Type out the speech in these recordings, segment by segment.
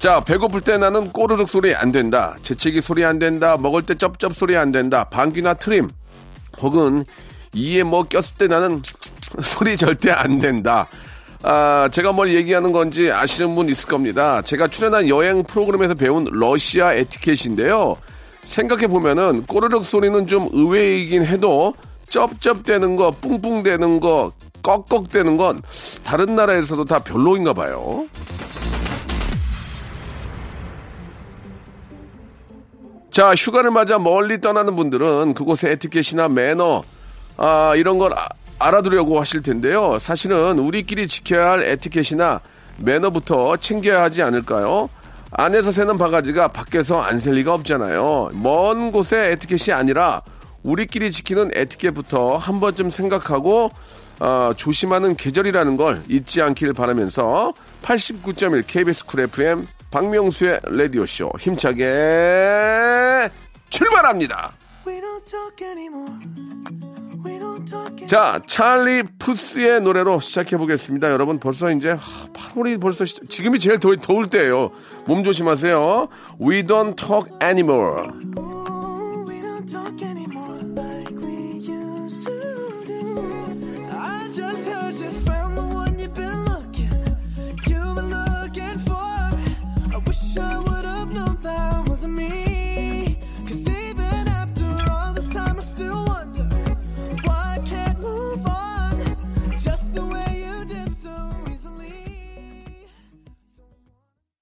자 배고플 때 나는 꼬르륵 소리 안 된다 재채기 소리 안 된다 먹을 때 쩝쩝 소리 안 된다 방귀나 트림 혹은 이에 뭐 꼈을 때 나는 소리 절대 안 된다. 아, 제가 뭘 얘기하는 건지 아시는 분 있을 겁니다. 제가 출연한 여행 프로그램에서 배운 러시아 에티켓인데요. 생각해 보면은 꼬르륵 소리는 좀 의외이긴 해도 쩝쩝대는 거, 뿡뿡대는 거, 꺽꺽대는 건 다른 나라에서도 다 별로인가 봐요. 자, 휴가를 맞아 멀리 떠나는 분들은 그곳의 에티켓이나 매너, 아, 이런 걸 아- 알아두려고 하실 텐데요. 사실은 우리끼리 지켜야 할 에티켓이나 매너부터 챙겨야 하지 않을까요? 안에서 새는 바가지가 밖에서 안 셀 리가 없잖아요. 먼 곳의 에티켓이 아니라 우리끼리 지키는 에티켓부터 한 번쯤 생각하고 아, 조심하는 계절이라는 걸 잊지 않길 바라면서 89.1 KBS 쿨 FM 박명수의 라디오쇼 힘차게 출발합니다. 자, 찰리 푸스의 노래로 시작해 보겠습니다. 여러분 벌써 이제 8월이 벌써 시- 지금이 제일 더울, 더울 때예요. 몸 조심하세요. We don't talk anymore.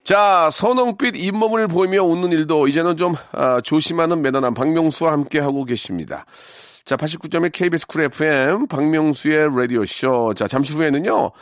자, 선홍빛 잇몸을 보이며 웃는 일도 이제는 좀 아, 조심하는 매너남 박명수와 함께 하고 계십니다. 자, 89.1 KBS 쿨 FM 박명수의 라디오 쇼. 자, 잠시 후에는요.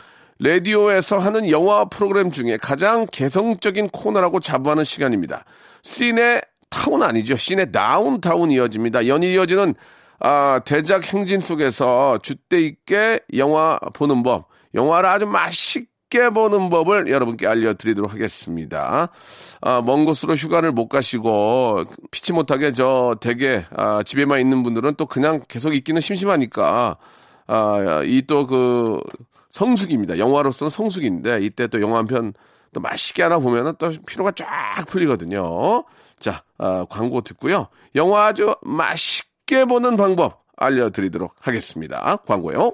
라디오에서 하는 영화 프로그램 중에 가장 개성적인 코너라고 자부하는 시간입니다. 씨네타운 아니죠. 씨네 다운타운 이어집니다. 연이 이어지는 아, 대작 행진 속에서 줏대 있게 영화 보는 법, 영화를 아주 맛있게 보는 법을 여러분께 알려드리도록 하겠습니다. 아, 먼 곳으로 휴가를 못 가시고 피치 못하게 저 댁에 아, 집에만 있는 분들은 또 그냥 계속 있기는 심심하니까 아, 이 또 그 성숙입니다. 영화로서는 성숙인데 이때 또 영화 한 편 또 맛있게 하나 보면은 또 피로가 쫙 풀리거든요. 자, 아, 광고 듣고요. 영화 아주 맛있게 보는 방법 알려드리도록 하겠습니다. 광고요.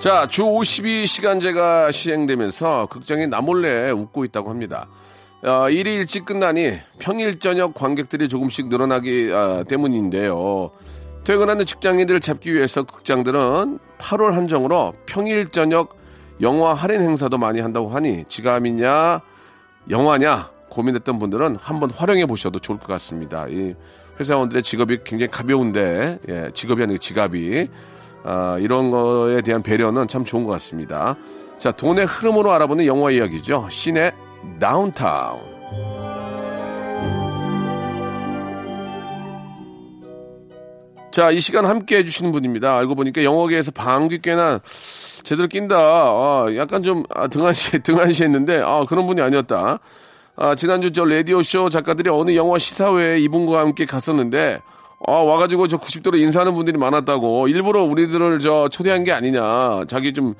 자, 주 52시간제가 시행되면서 극장이 나몰래 웃고 있다고 합니다. 어, 일이 일찍 끝나니 평일 저녁 관객들이 조금씩 늘어나기 아, 때문인데요. 퇴근하는 직장인들을 잡기 위해서 극장들은 8월 한정으로 평일 저녁 영화 할인 행사도 많이 한다고 하니 지갑이냐 영화냐 고민했던 분들은 한번 활용해 보셔도 좋을 것 같습니다. 이 회사원들의 직업이 굉장히 가벼운데 예, 직업이 아니고 지갑이 아, 이런 거에 대한 배려는 참 좋은 것 같습니다. 자, 돈의 흐름으로 알아보는 영화 이야기죠. 신의 다운타운. 자, 이 시간 함께 해주시는 분입니다. 알고 보니까 영어계에서 방귀 꽤나 제대로 낀다. 아, 약간 좀 아, 등한시, 등한시 했는데, 아, 그런 분이 아니었다. 아, 지난주 저 라디오쇼 작가들이 어느 영화 시사회에 이분과 함께 갔었는데, 아, 와가지고 저 90도로 인사하는 분들이 많았다고, 일부러 우리들을 저 초대한 게 아니냐. 자기 좀,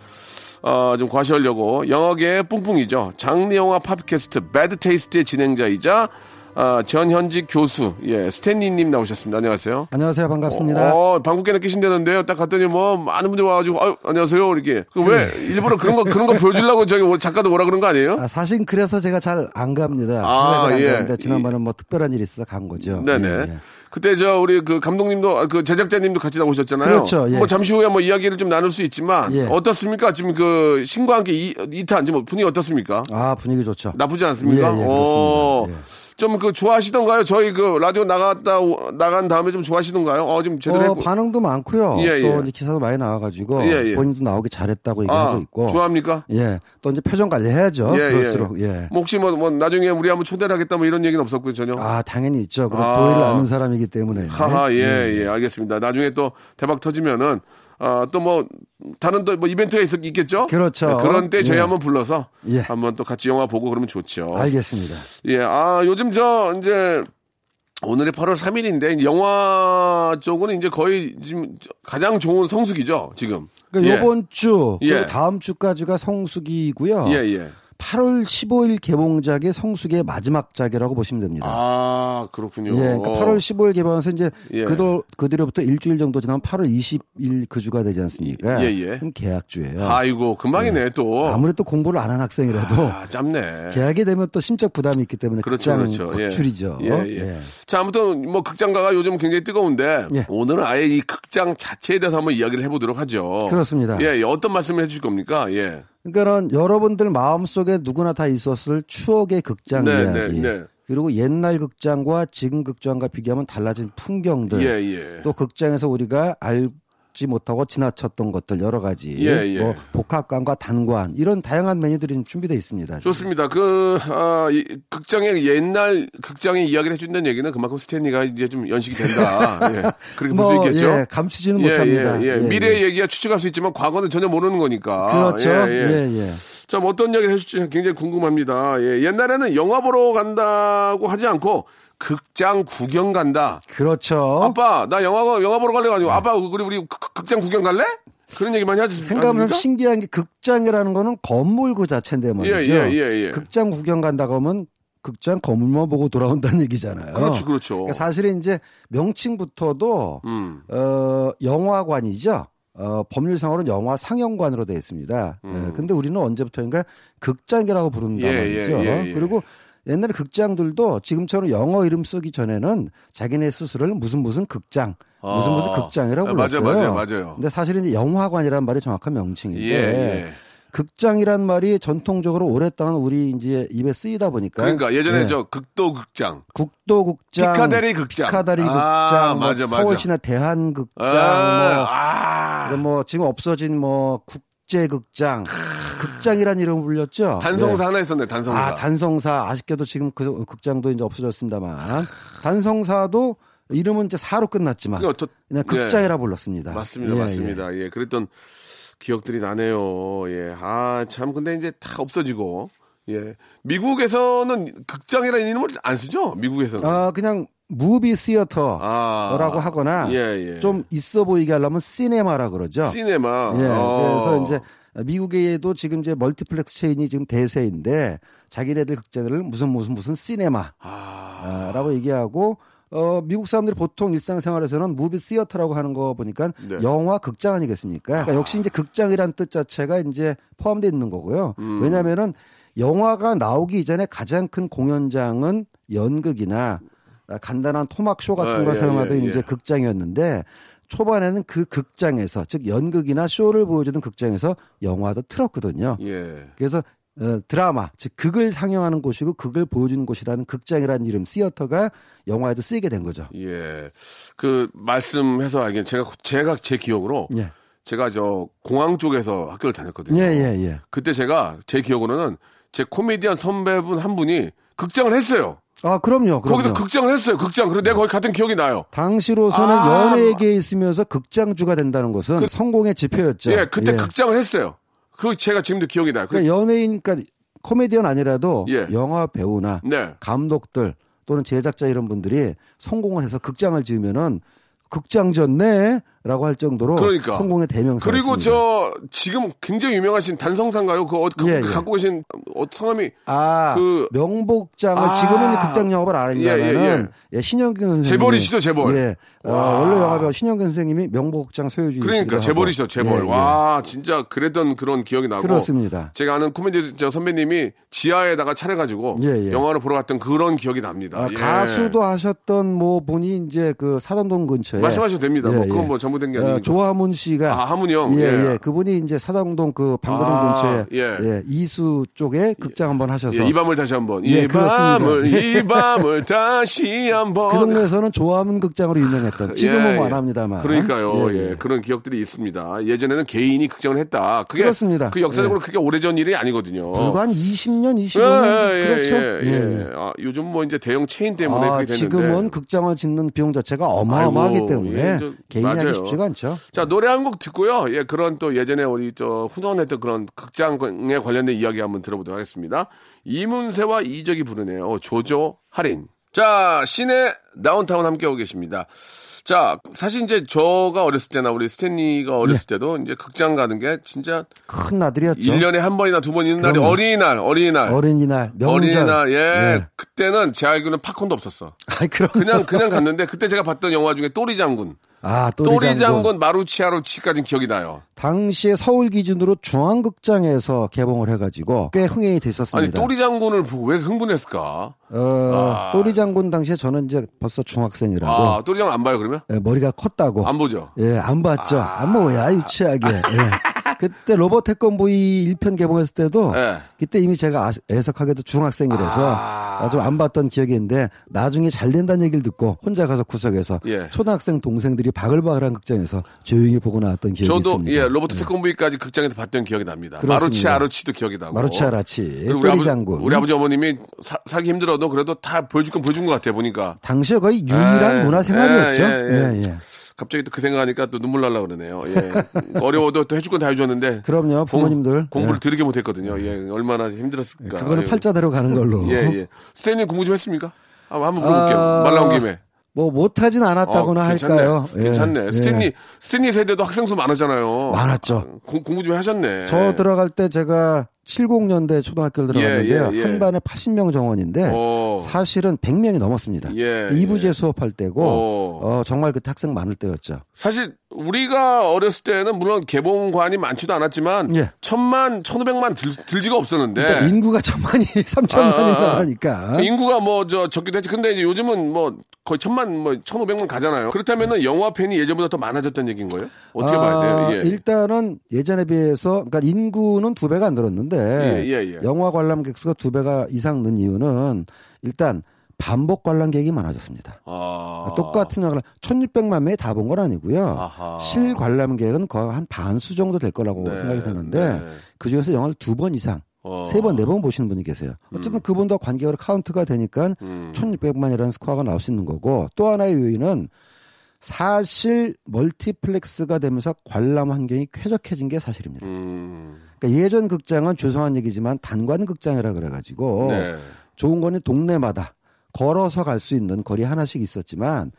어, 좀 과시하려고. 영화계의 뿡뿡이죠. 장르 영화 팟캐스트 배드 테이스트의 진행자이자 아, 전현직 교수, 예, 스탠리님 나오셨습니다. 안녕하세요. 안녕하세요. 반갑습니다. 어, 방국계 느끼신다는데요. 딱 갔더니 뭐 많은 분들이 와가지고, 아유, 안녕하세요. 이렇게. 그왜 일부러 그런 거, 그런 거 보여주려고 저기 뭐 작가도 오라 그런 거 아니에요? 아, 사실 그래서 제가 잘 안 갑니다. 아, 아, 안 예. 지난번에 뭐 특별한 일이 있어서 간 거죠. 네네. 예, 예. 그때 저 우리 그 감독님도 아, 그 제작자님도 같이 나오셨잖아요. 그렇죠, 예. 뭐 잠시 후에 뭐 이야기를 좀 나눌 수 있지만 예. 어떻습니까? 지금 그 신과 함께 이, 2탄 지금 분위기 어떻습니까? 아 분위기 좋죠. 나쁘지 않습니까? 예, 예, 어, 그렇습니다. 예. 좀 그 좋아하시던가요? 저희 그 라디오 나갔다 오- 나간 다음에 좀 좋아하시던가요? 어, 좀 제대로 어, 했고. 반응도 많고요. 예, 예. 또 이제 기사도 많이 나와가지고 예, 예. 본인도 나오기 잘했다고 얘기하고 아, 있고. 좋아합니까? 예. 또 이제 표정 관리해야죠. 예, 그럴수록 예. 예. 뭐 혹시 뭐, 뭐 나중에 우리 한번 초대를 하겠다 뭐 이런 얘기는 없었고요, 전혀. 아 당연히 있죠. 그런 아. 도의를 아는 사람이기 때문에. 하하, 예, 예, 알겠습니다. 나중에 또 대박 터지면은, 아, 또 뭐, 다른 또 뭐 이벤트가 있, 있겠죠? 그렇죠. 네, 그런 때 저희 예. 한번 불러서 예. 한번 또 같이 영화 보고 그러면 좋죠. 알겠습니다. 예, 아, 요즘 저, 이제, 오늘이 8월 3일인데, 영화 쪽은 이제 거의 지금 가장 좋은 성수기죠, 지금. 그러니까 예. 이번 주 그리고 예. 다음 주까지가 성수기고요. 예, 예. 8월 15일 개봉작이 성수기의 마지막 작이라고 보시면 됩니다. 아, 그렇군요. 예, 그러니까 8월 15일 개봉해서 이제 예. 그도 그뒤로부터 일주일 정도 지나면 8월 20일 그 주가 되지 않습니까? 예, 예. 그럼 계약주예요. 아이고, 금방이네, 또. 아무래도 공부를 안 한 학생이라도 아, 짧네. 계약이 되면 또 심적 부담이 있기 때문에 그렇죠, 그렇죠. 예. 구출이죠. 예, 예. 자, 아무튼 뭐 극장가가 요즘 굉장히 뜨거운데 예. 오늘은 아예 이 극장 자체에 대해서 한번 이야기를 해보도록 하죠. 그렇습니다. 예, 예. 어떤 말씀을 해주실 겁니까? 예. 그러니까는 여러분들 마음속에 누구나 다 있었을 추억의 극장 네, 이야기. 네, 네. 그리고 옛날 극장과 지금 극장과 비교하면 달라진 풍경들. 예, 예. 또 극장에서 우리가 알 지 못하고 지나쳤던 것들 여러 가지. 예, 예. 뭐 복합관과 단관 이런 다양한 메뉴들이 좀 준비되어 있습니다. 좋습니다. 그, 아, 이 극장의 옛날 극장의 이야기를 해준다는 얘기는 그만큼 스탠리가 이제 좀 연식이 된다. 예. 그렇게 볼수 뭐, 있겠죠. 예, 감추지는 예, 못합니다. 예, 예. 예, 미래의 예. 얘기가 추측할 수 있지만 과거는 전혀 모르는 거니까. 그렇죠. 예, 예, 예. 자, 뭐 어떤 이야기를 해줄지 굉장히 궁금합니다. 예, 옛날에는 영화 보러 간다고 하지 않고 극장 구경 간다. 그렇죠. 아빠, 나 영화 영화 보러 갈래 가지고 아빠 우리 우리 극- 극장 구경 갈래? 그런 얘기 많이 하지. 생각하면? 신기한 게 극장이라는 거는 건물 그 자체인데 말이죠. 예, 예, 예, 예. 극장 구경 간다고 하면 극장 건물만 보고 돌아온다는 얘기잖아요. 그렇죠, 그렇죠. 그러니까 사실은 이제 명칭부터도 음. 어, 영화관이죠. 어, 법률상으로는 영화 상영관으로 되어 있습니다. 예, 근데 우리는 언제부터인가 극장이라고 부른단 음. 예, 말이죠. 예, 예, 예. 그리고 옛날에 극장들도 지금처럼 영어 이름 쓰기 전에는 자기네 스스로를 무슨 무슨 극장, 무슨 무슨 아. 극장이라고 아, 불렀어요. 맞아요, 맞아요, 맞아요. 근데 사실은 이제 영화관이라는 말이 정확한 명칭인데 예, 예. 극장이란 말이 전통적으로 오랫동안 우리 이제 입에 쓰이다 보니까 그러니까 예전에 예. 저 극도 극장. 국도극장, 피카데리 극장. 피카데리 아, 극장, 뭐 맞아, 맞아. 서울시나 대한극장, 아, 뭐, 뭐 지금 없어진 뭐 국 제극장, 극장이란 이름을 불렸죠. 단성사 예. 하나 있었네, 단성사. 아 단성사 아쉽게도 지금 그 극장도 이제 없어졌습니다만 단성사도 이름은 이제 사로 끝났지만 어쩌- 그냥 예. 극장이라 불렀습니다. 맞습니다, 예, 예. 맞습니다. 예. 그랬던 기억들이 나네요. 예. 아, 참, 근데 이제 다 없어지고. 예. 미국에서는 극장이라는 이름을 안 쓰죠? 미국에서는. 아 그냥 무비 시어터라고 아. 하거나 예, 예. 좀 있어 보이게 하려면 시네마라 그러죠. 시네마. 예, 어. 그래서 이제 미국에도 지금 이제 멀티플렉스 체인이 지금 대세인데 자기네들 극장을 무슨 무슨 무슨 시네마라고 아. 얘기하고 어 미국 사람들이 보통 일상생활에서는 movie theater라고 하는 거 보니까 네. 영화 극장 아니겠습니까? 그러니까 역시 이제 극장이란 뜻 자체가 이제 포함되어 있는 거고요. 음. 왜냐하면은 영화가 나오기 이전에 가장 큰 공연장은 연극이나 간단한 토막 쇼 같은 아, 걸 예, 사용하던 예, 예. 이제 극장이었는데 초반에는 그 극장에서 즉 연극이나 쇼를 보여주던 극장에서 영화도 틀었거든요. 예. 그래서 어, 드라마 즉 극을 상영하는 곳이고 극을 보여주는 곳이라는 극장이라는 이름 시어터가 영화에도 쓰이게 된 거죠. 예. 그, 말씀해서 알겠 제가, 제가 제 기억으로. 예. 제가 저 공항 쪽에서 학교를 다녔거든요. 예, 예, 예. 그때 제가 제 기억으로는 제 코미디언 선배분 한 분이 극장을 했어요. 아, 그럼요. 그럼요. 거기서 극장을 했어요. 극장. 그래서 내가 거기 같은 기억이 나요. 당시로서는 아, 연예계에 있으면서 극장주가 된다는 것은 성공의 지표였죠. 예, 그때 예. 극장을 했어요. 그 제가 지금도 기억이 나요. 그- 그러니까 연예인, 그러니까 코미디언 아니라도 예. 영화 배우나 네. 감독들 또는 제작자 이런 분들이 성공을 해서 극장을 지으면은 극장전 내 라고 할 정도로 그러니까. 성공의 대명사. 그리고 저 지금 굉장히 유명하신 단성사인가요? 그 어, 그 예, 예. 갖고 계신 어, 성함이 아, 그- 명복장을 아. 지금은 극장 영업을 안 했냐면은 예, 신영균 선생님 재벌이시죠, 재벌. 예, 어, 와. 원래 영화배우 신영균 선생님이 명복장 소유주이시기도 그러니까. 재벌이시죠, 재벌. 예, 예. 와 진짜 그랬던 그런 기억이 나고. 그렇습니다. 제가 아는 코미디 저 선배님이 지하에다가 차려가지고 예, 예. 영화를 보러 갔던 그런 기억이 납니다. 아, 예. 가수도 하셨던 뭐 분이 이제 그 사당동 근처에 말씀하셔도 됩니다. 뭐 예, 그건 예. 뭐 잘못된 게 어, 아니니까. 조화문 씨가 아, 하문이 형. 예, 예. 예. 그분이 이제 사당동 그 방배동 아, 근처에 예. 예, 이수 쪽에 극장 한번 하셔서 예, 이 밤을 다시 한번. 예, 이. 밤을, 예. 이 밤을 다시 한 번. 그 동네에서는 조화문 극장으로 유명했던 지금은. 뭐 안 합니다만 그러니까요. 예. 그런 기억들이 있습니다. 예전에는 개인이 극장을 했다. 그게 그렇습니다. 그 역사적으로 예. 그렇게 오래전 일이 아니거든요. 불과 한 20년, 예, 25년 예, 그렇죠. 예. 아, 요즘 뭐 이제 대형 체인 때문에 아, 그렇게 됐는데. 지금은 극장을 짓는 비용 자체가 어마어마하기 아이고, 때문에 개인이 맞아요. 하기 쉽지가 않죠. 자 노래 한 곡 듣고요. 예 그런 또 예전에 우리 저 후원했던 그런 극장에 관련된 이야기 한번 들어보도록 하겠습니다. 이문세와 이적이 부르네요. 조조 할인. 자 시내 다운타운 함께 하고 계십니다. 자 사실 이제 저가 어렸을 때나 우리 스탠리가 어렸을 예. 때도 이제 극장 가는 게 진짜 큰 나들이었죠. 일년에 한 번이나 두 번 있는 날이. 어린이날 어린이날 어린이날, 명절. 어린이날 예. 예. 그때는 제 알기로는 팝콘도 없었어. 아이, 그럼. 그냥 그냥 갔는데 그때 제가 봤던 영화 중에 또리 장군 아, 또리, 또리 장군. 장군 마루치아루치까지 기억이 나요. 당시에 서울 기준으로 중앙극장에서 개봉을 해가지고 꽤 흥행이 됐었습니다. 아니 또리 장군을 보고 왜 흥분했을까? 어, 아. 또리 장군 당시에 저는 이제 벌써 중학생이라고 아 또리 장군 안 봐요 그러면? 예, 머리가 컸다고. 안 보죠. 예, 안 봤죠. 아. 아, 뭐야, 유치하게. 예. 그때 로봇 태권보이 1편 개봉했을 때도 예. 그때 이미 제가 아- 애석하게도 중학생이라서 아. 아. 좀안 봤던 기억이 있는데 나중에 잘 된다는 얘기를 듣고 혼자 가서 구석에서 예. 초등학생 동생들이 바글바글한 극장에서 조용히 보고 나왔던 기억이 저도 있습니다. 예 로버트 태권브이까지 극장에서 봤던 기억이 납니다. 그렇습니다. 마루치 아루치도 기억이 나고. 마루치 아라치, 그리고 우리 아버지. 우리 아버지 어머님이 사, 살기 힘들어도 그래도 다 보여줄 건 보여준 것 같아요 보니까. 당시에 거의 유일한 예, 문화 생활이었죠. 예, 예, 예. 예, 예. 갑자기 또 그 생각하니까 또 눈물 날라 그러네요. 예. 어려워도 또 해줄 건 다 해줬는데. 그럼요, 부모님들. 공, 부를 예. 들게 못했거든요. 예, 얼마나 힘들었을까. 그거는 예. 팔자대로 가는 걸로. 예, 예. 스탠리 공부 좀 했습니까? 한번, 한번 물어볼게요. 아, 말 나온 김에. 뭐 못하진 않았다고나 어, 괜찮네. 할까요? 예, 괜찮네. 예. 스탠리, 스탠리 세대도 학생 수 많았잖아요. 많았죠. 공, 공부 좀 하셨네. 저 들어갈 때 제가 70년대 초등학교를 들어갔는데요. 예, 예. 한 반에 80명 정원인데 어. 사실은 100명이 넘었습니다. 예, 이부제 예. 수업할 때고 어. 어, 정말 그때 학생 많을 때였죠. 사실 우리가 어렸을 때는 물론 개봉관이 많지도 않았지만 예. 천만, 천오백만 들, 들지가 없었는데 인구가 천만이 삼천만이 네. 아, 아, 아. 인구가 뭐 저 적기도 했지. 근데 이제 요즘은 뭐 거의 천만, 뭐 천오백만 가잖아요. 그렇다면은 영화 팬이 예전보다 더 많아졌다는 얘기인 거예요? 어떻게 봐야 돼요? 예. 일단은 예전에 비해서 그러니까 인구는 두 배가 안 늘었는데 예, 예, 예. 영화 관람객 수가 두 배가 이상 는 이유는 일단 반복 관람객이 많아졌습니다. 아. 똑같은 영화를 1600만 명이 다 본 건 아니고요. 아하. 실 관람객은 거의 한 반수 정도 될 거라고 네, 생각이 되는데 네. 그 중에서 영화를 두 번 이상 어. 세 번, 네 번 보시는 분이 계세요. 어쨌든 그분도 관객으로 카운트가 되니까 음. 1600만이라는 스코어가 나올 수 있는 거고 또 하나의 요인은 사실 멀티플렉스가 되면서 관람 환경이 쾌적해진 게 사실입니다. 음. 그러니까 예전 극장은 죄송한 얘기지만 단관 극장이라 그래가지고 네. 좋은 거는 동네마다 걸어서 갈 수 있는 거리 하나씩 있었지만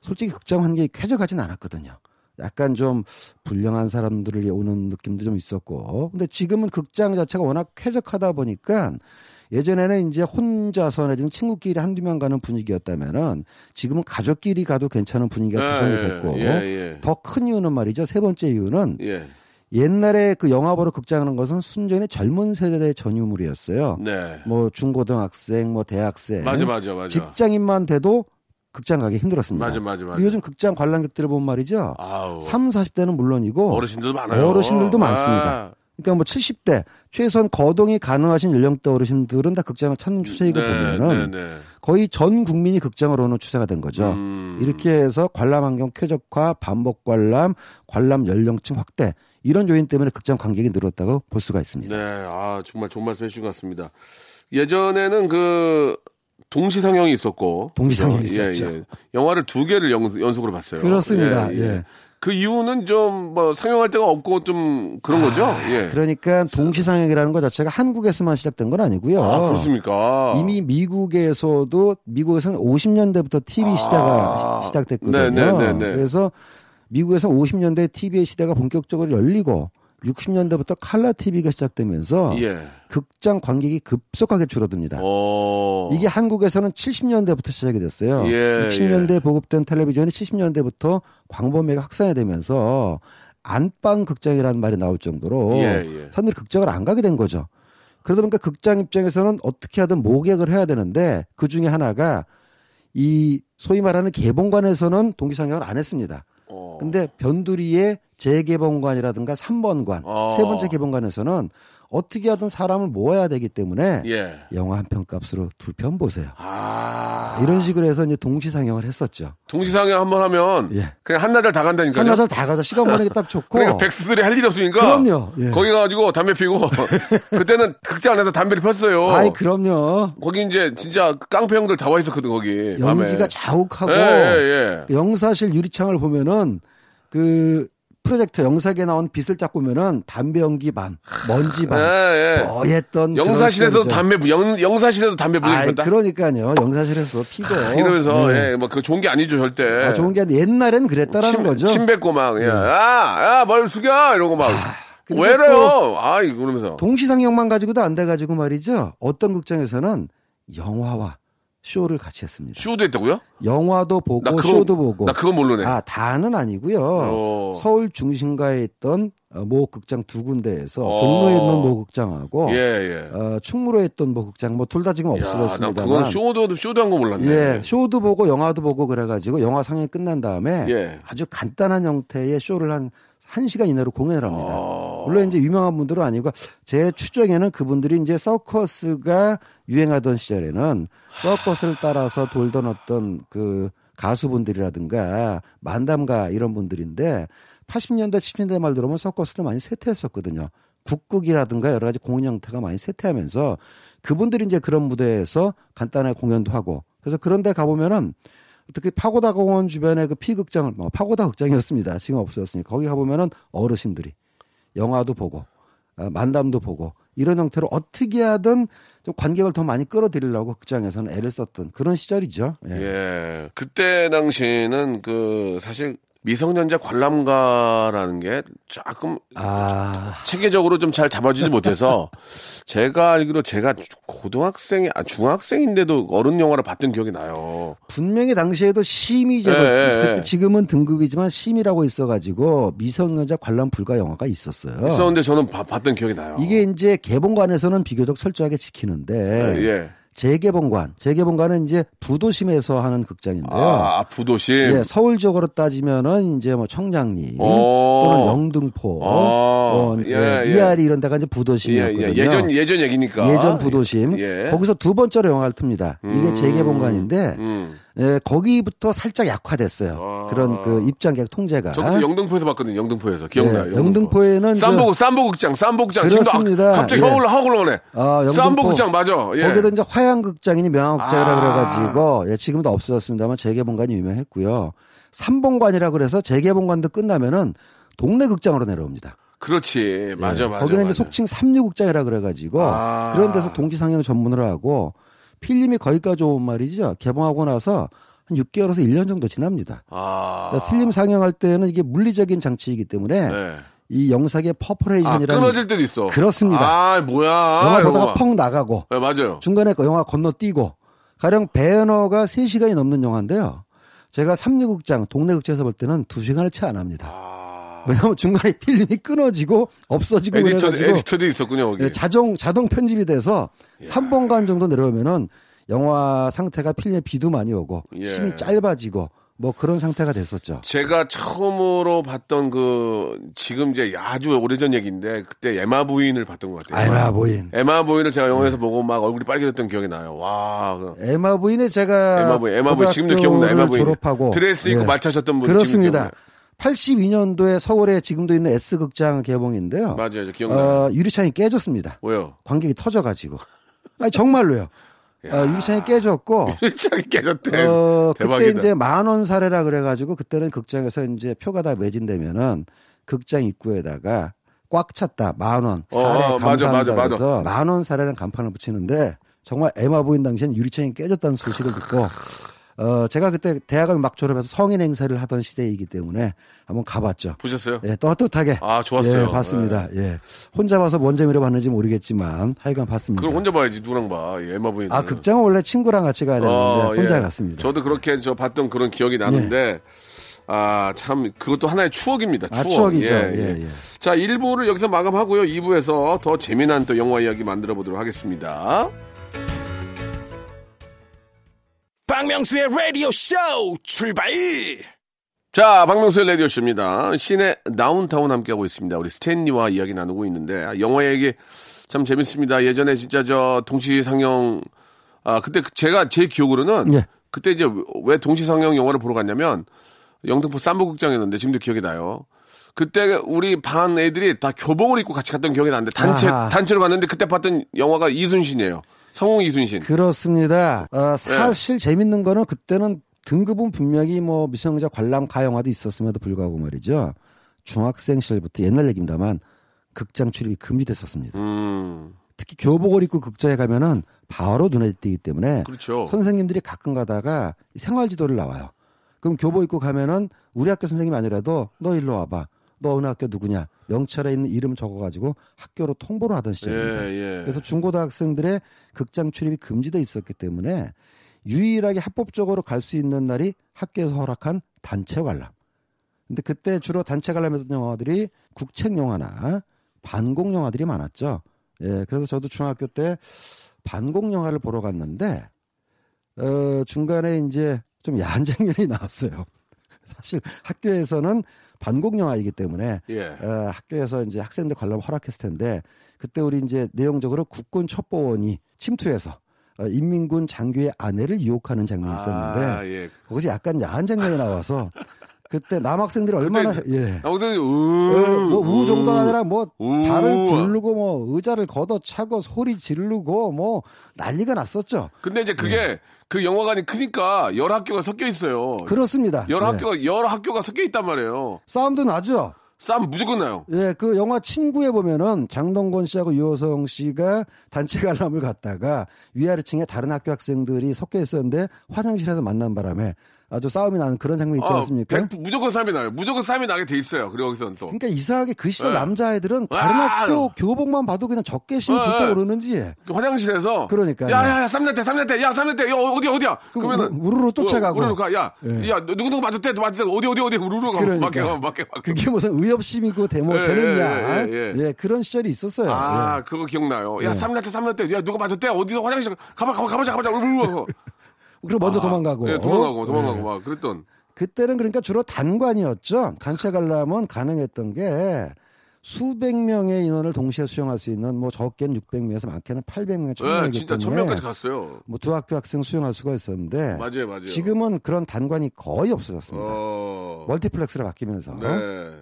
솔직히 극장 환경이 쾌적하진 않았거든요. 약간 좀 불량한 사람들이 오는 느낌도 좀 있었고. 근데 지금은 극장 자체가 워낙 쾌적하다 보니까 예전에는 이제 혼자서 내지는 친구끼리 한두 명 가는 분위기였다면은 지금은 가족끼리 가도 괜찮은 분위기가 구성이 예, 됐고 예, 예. 더큰 이유는 말이죠. 세 번째 이유는 예. 옛날에 그 영화 보러 극장 하는 것은 순전히 젊은 세대의 전유물이었어요. 네. 뭐 중고등학생, 뭐 대학생, 맞아, 맞아, 맞아. 직장인만 돼도 극장 가기 힘들었습니다. 맞아, 맞아, 맞아. 요즘 극장 관람객들을 보면 말이죠. 아우. 3, 40대는 물론이고 어르신들도 많아요. 어르신들도 아. 많습니다. 그러니까 뭐 70대 최소한 거동이 가능하신 연령대 어르신들은 다 극장을 찾는 추세이고 네, 보면은 네, 네. 거의 전 국민이 극장을 오는 추세가 된 거죠. 음. 이렇게 해서 관람 환경 쾌적화, 반복 관람, 관람 연령층 확대 이런 요인 때문에 극장 관객이 늘었다고 볼 수가 있습니다. 네, 아 정말 좋은 말씀 해주신 것 같습니다. 예전에는 그 동시 상영이 있었고 동시 상영이 그죠? 예, 있었죠. 예. 영화를 두 개를 연, 연속으로 봤어요. 그렇습니다. 예. 그 이유는 좀 뭐 상영할 데가 없고 좀 그런 거죠. 예. 그러니까 동시 상영이라는 것 자체가 한국에서만 시작된 건 아니고요. 아 그렇습니까? 이미 미국에서도 미국에서는 50년대부터 TV 시작가 시작됐거든요. 네, 네, 네, 네. 그래서 미국에서 50년대 TV의 시대가 본격적으로 열리고 60년대부터 칼라 TV가 시작되면서 예. 극장 관객이 급속하게 줄어듭니다. 어. 이게 한국에서는 70년대부터 시작이 됐어요. 예, 60년대 에 보급된 텔레비전이 70년대부터 광범위하게 확산이 되면서 안방 극장이라는 말이 나올 정도로 예, 예. 사람들이 극장을 안 가게 된 거죠. 그러다 보니까 극장 입장에서는 어떻게 하든 모객을 해야 되는데 그 중에 하나가 이 소위 말하는 개봉관에서는 동기 상영을 안 했습니다. 어. 근데 변두리의 재개봉관이라든가 3번관, 어. 세 번째 개봉관에서는 어떻게 하든 사람을 모아야 되기 때문에 예. 영화 한 편 값으로 두 편 보세요. 아. 이런 식으로 해서 이제 동시 상영을 했었죠. 동시 상영 한 번 하면 예. 그냥 한나절 다 간다니까요. 한나절 다 가서 시간 보내기 딱 좋고. 그러니까 백수들이 할 일이 없으니까. 그럼요. 예. 거기 가가지고 담배 피고 그때는 극장 안에서 담배를 폈어요. 아이 그럼요. 거기 이제 진짜 깡패 형들 다 와 있었거든 거기. 밤에. 연기가 자욱하고 예, 예, 예. 영사실 유리창을 보면은 그 프로젝터 영사기에 나온 빛을 쫙 보면은 담배 연기 반, 먼지 반, 예, 예. 뻔했던 영사실에서. 담배 영, 영사실에서 담배 부는다. 그러니까요. 영사실에서 피고 이러면서 네. 예, 뭐그 좋은 게 아니죠 절대. 아, 좋은 게 아니라 옛날엔 그랬다라는 침, 거죠. 침 뱉고 막, 야, 야, 야, 뭘 숙여! 이러고 막. 그리고 왜 이래요? 아이, 그러면서. 동시상영만 가지고도 안 돼가지고 말이죠. 어떤 극장에서는 영화와 쇼를 같이 했습니다. 쇼도 했다고요? 영화도 보고 나 그거- 쇼도 보고. 나 그건 모르네. 아 다는 아니고요. 어. 서울 중심가에 있던 어, 모 극장 두 군데에서 어. 종로에 있는 모 극장하고 예, 예. 어, 충무로에 있던 모 극장 뭐 둘 다 지금 없어졌습니다만. 그건 쇼도, 쇼도 한 거 몰랐네. 예, 쇼도 보고 영화도 보고 그래가지고 영화 상영이 끝난 다음에 예. 아주 간단한 형태의 쇼를 한 1시간 이내로 공연을 합니다. 아. 물론 이제 유명한 분들은 아니고 제 추정에는 그분들이 이제 서커스가 유행하던 시절에는 서커스를 따라서 돌던 어떤 그 가수분들이라든가 만담가 이런 분들인데 80년대 70년대 말 들어보면 서커스도 많이 쇠퇴했었거든요. 국극이라든가 여러 가지 공연 형태가 많이 쇠퇴하면서 그분들이 이제 그런 무대에서 간단하게 공연도 하고 그래서 그런 데 가보면은 특히 파고다 공원 주변에 그 피극장을 뭐 파고다 극장이었습니다. 지금 없어졌으니까 거기 가보면은 어르신들이 영화도 보고 아, 만담도 보고 이런 형태로 어떻게 하든 좀 관객을 더 많이 끌어들이려고 극장에서는 애를 썼던 그런 시절이죠. 예. 예. 그때 당시는 그, 사실 미성년자 관람가라는 게 조금 아, 체계적으로 좀 잘 잡아주지 못해서 제가 알기로 제가 고등학생이, 아, 중학생인데도 어른 영화를 봤던 기억이 나요. 분명히 당시에도 심의 제도 예. 그때 지금은 등급이지만 심의라고 있어가지고 미성년자 관람 불가 영화가 있었어요. 있었는데 저는 봐- 봤던 기억이 나요. 이게 이제 개봉관에서는 비교적 철저하게 지키는데 예, 예. 재개봉관, 재개봉관은 이제 부도심에서 하는 극장인데요. 아, 부도심. 예, 서울적으로 따지면은 이제 뭐 청량리 오. 또는 영등포, 아, 어, 예, 예, 예. 이아리 이런 데가 이제 예, 부도심이었거든요. 예. 예전, 예전 얘기니까. 예전 부도심. 예. 거기서 두 번째로 영화를 틉니다. 이게 음. 재개봉관인데 음. 예, 거기부터 살짝 약화됐어요. 아. 그런 그 입장객 통제가. 저도 영등포에서 봤거든요. 영등포에서 기억나요. 예, 영등포 에는 저- 쌈보 쌈보극장, 쌈보극장. 그렇습니다. 지금도 아- 갑자기 예. 혀올라 하고 올라오네. 아, 영등포. 쌈보극장 맞아. 예. 거기도 이제 화양극장이니 명화극장이라 아. 그래가지고 예, 지금도 없어졌습니다만 재개봉관이 유명했고요. 삼봉관이라 그래서 재개봉관도 끝나면은 동네 극장으로 내려옵니다. 그렇지. 맞아, 예, 맞아. 거기는 맞아. 이제 속칭 삼류극장이라 그래가지고 아. 그런 데서 동시 상영 전문을 하고 필름이 거기까지 온 말이죠. 개봉하고 나서 한 6개월에서 1년 정도 지납니다. 아. 그러니까 필름 상영할 때는 이게 물리적인 장치이기 때문에 네. 이 영상의 아, 퍼포레이션이라는 끊어질 때도 있어. 그렇습니다. 아, 뭐야. 영화 보다가 막. 펑 나가고 네, 맞아요. 중간에 그 영화 건너뛰고 가령 벤허가 3시간이 넘는 영화인데요. 제가 삼류극장 동네 극장에서 볼 때는 2시간을 채 안 합니다. 아. 왜냐하면 중간에 필름이 끊어지고 없어지고 에디터, 그래가지고 에디터도 있었군요, 거기. 예, 자동 자동 편집이 돼서 3번간 정도 내려오면은 영화 상태가 필름에 비도 많이 오고 예. 심이 짧아지고 뭐 그런 상태가 됐었죠. 제가 처음으로 봤던 그, 지금 이제 아주 오래전 얘기인데, 그때 에마 부인을 봤던 것 같아요. 에마 부인. 에마 부인을 제가 영화에서 보고 막 얼굴이 빨개졌던 기억이 나요. 와. 그 에마 부인의 제가 에마 부인, 에마 부인 지금도 기억나. 에마 부인. 졸업하고 드레스 입고 예. 말 타셨던 분 그렇습니다. 82년도에 서울에 지금도 있는 S 극장 개봉인데요. 맞아요. 저 기억나요. 어, 유리창이 깨졌습니다. 뭐요? 관객이 터져가지고. 아니 정말로요. 어, 유리창이 깨졌고. 유리창이 깨졌대. 어, 그때 대박이다. 이제 만원 사례라 그래가지고 그때는 극장에서 이제 표가 다 매진되면은 극장 입구에다가 꽉 찼다 만 원 사례 어, 맞아, 감사합니다 맞아, 맞아. 그래서 만원 사례라는 간판을 붙이는데 정말 에마 부인 당시엔 유리창이 깨졌다는 소식을 듣고 어, 제가 그때 대학을 막 졸업해서 성인 행사를 하던 시대이기 때문에 한번 가봤죠. 보셨어요? 예, 떳떳하게. 아, 좋았어요. 예, 봤습니다. 예. 혼자 봐서 뭔 재미로 봤는지 모르겠지만 하여간 봤습니다. 그걸 혼자 봐야지 누구랑 봐. 이 엠마 부인. 아, 극장은 원래 친구랑 같이 가야 되는데 어, 혼자 예. 갔습니다. 저도 그렇게 저 봤던 그런 기억이 나는데 아, 참 그것도 하나의 추억입니다. 아, 추억. 추억이죠. 예, 예. 자, 1부를 여기서 마감하고요. 2부에서 더 재미난 또 영화 이야기 만들어 보도록 하겠습니다. 박명수의 라디오 쇼 출발! 자, 박명수의 라디오 쇼입니다. 시내 다운타운 함께하고 있습니다. 우리 스탠리와 이야기 나누고 있는데, 아, 영화 얘기 참 재밌습니다. 예전에 진짜 저 동시 상영, 아, 그때 제가 제 기억으로는, 예. 그때 이제 왜 동시 상영 영화를 보러 갔냐면, 영등포 쌈부극장이었는데, 지금도 기억이 나요. 그때 우리 반 애들이 다 교복을 입고 같이 갔던 기억이 나는데, 단체, 아하. 단체로 갔는데, 그때 봤던 영화가 이순신이에요. 성웅 이순신. 그렇습니다. 어, 예. 사실 재밌는 거는 그때는 등급은 분명히 뭐 미성년자 관람 가영화도 있었음에도 불구하고 말이죠. 중학생 시절부터 옛날 얘기입니다만 극장 출입이 금지됐었습니다. 음, 특히 교복을 입고 극장에 가면은 바로 눈에 띄기 때문에 그렇죠. 선생님들이 가끔 가다가 이 생활 지도를 나와요. 그럼 교복 입고 가면은 우리 학교 선생님이 아니라도 너 일로 와봐. 너 어느 학교 누구냐? 명찰에 있는 이름 적어가지고 학교로 통보를 하던 시절입니다. 예, 예. 그래서 중고등학생들의 극장 출입이 금지돼 있었기 때문에 유일하게 합법적으로 갈 수 있는 날이 학교에서 허락한 단체 관람. 근데 그때 주로 단체 관람했던 영화들이 국책 영화나 반공 영화들이 많았죠. 예, 그래서 저도 중학교 때 반공 영화를 보러 갔는데 어, 중간에 이제 좀 야한 장면이 나왔어요. 사실 학교에서는 반공 영화이기 때문에 예. 어, 학교에서 이제 학생들 관람 허락했을 텐데 그때 우리 이제 내용적으로 국군 첩보원이 침투해서 어, 인민군 장교의 아내를 유혹하는 장면이 있었는데 아, 예. 거기서 약간 야한 장면이 나와서 그때 남학생들이 얼마나 예. 나무생이 어, 우, 뭐우 정도가 아니라 뭐 우. 발을 굴르고 뭐 의자를 걷어차고 소리 지르고 뭐 난리가 났었죠. 근데 이제 그게 그 영화관이 크니까 여러 학교가 섞여 있어요. 그렇습니다. 여러 예. 학교가 여러 학교가 섞여 있단 말이에요. 싸움도 나죠. 싸움 무조건 나요. 예, 그 영화 친구에 보면은 장동건 씨하고 유호성 씨가 단체 관람을 갔다가 위아래층에 다른 학교 학생들이 섞여 있었는데 화장실에서 만난 바람에 아주 싸움이 나는 그런 장면 있지 아, 않습니까? 백- 무조건 싸움이 나요. 무조건 싸움이 나게 돼 있어요. 그리고 여기서는 또. 그러니까 이상하게 그 시절 예. 남자애들은 다른 아! 학교 교복만 봐도 그냥 적개심이 예, 불타 예. 오르는지 그 화장실에서 그러니까요. 야야 야 쌈나대 쌈나대 야 쌈나대 야 어디야 어디야 그 그러면은 우- 우르르 쫓아가고. 우르르 가야야 예. 누구 누구 맞았대 누구 맞았대 어디 어디 어디 우르르 가 그러니까. 가 맞게 가 그게 무슨 의협심이고 대모 예, 되느냐 예, 예, 예. 그런 시절이 있었어요. 아, 예. 그거 기억나요. 야, 예. 쌈나대, 쌈나대. 야, 누가 맞았대? 어디서 화장실, 가봐, 가봐, 가보자, 가보자. 우르르. 그리고 먼저 아, 도망가고 예, 도망가고, 어? 도망가고, 예. 막, 그랬던. 그때는 그러니까 주로 단관이었죠. 단체 관람은 가능했던 게 수백 명의 인원을 동시에 수용할 수 있는 뭐 적게는 600명에서 많게는 800명, 예, 1000명이기 진짜 천명까지 갔어요. 뭐 두 학교 학생 수용할 수가 있었는데 맞아요, 맞아요. 지금은 그런 단관이 거의 없어졌습니다. 어. 멀티플렉스로 바뀌면서 네.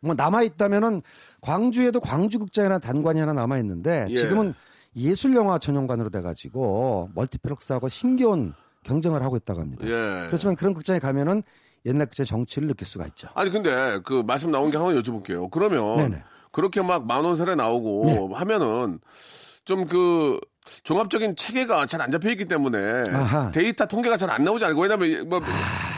뭐 남아 있다면은 광주에도 광주극장이라는 단관이 하나 남아 있는데 예. 지금은 예술 영화 전용관으로 돼 가지고 멀티플렉스하고 힘겨운 경쟁을 하고 있다고 합니다. 예. 그렇지만 그런 극장에 가면은 옛날 극장의 정취를 느낄 수가 있죠. 아니, 근데, 그, 말씀 나온 게 하나 여쭤볼게요. 그러면, 네네. 그렇게 막 만원사례 나오고 네. 하면은, 좀 그, 종합적인 체계가 잘 안 잡혀 있기 때문에 아하. 데이터 통계가 잘 안 나오지 않고 왜냐면 뭐,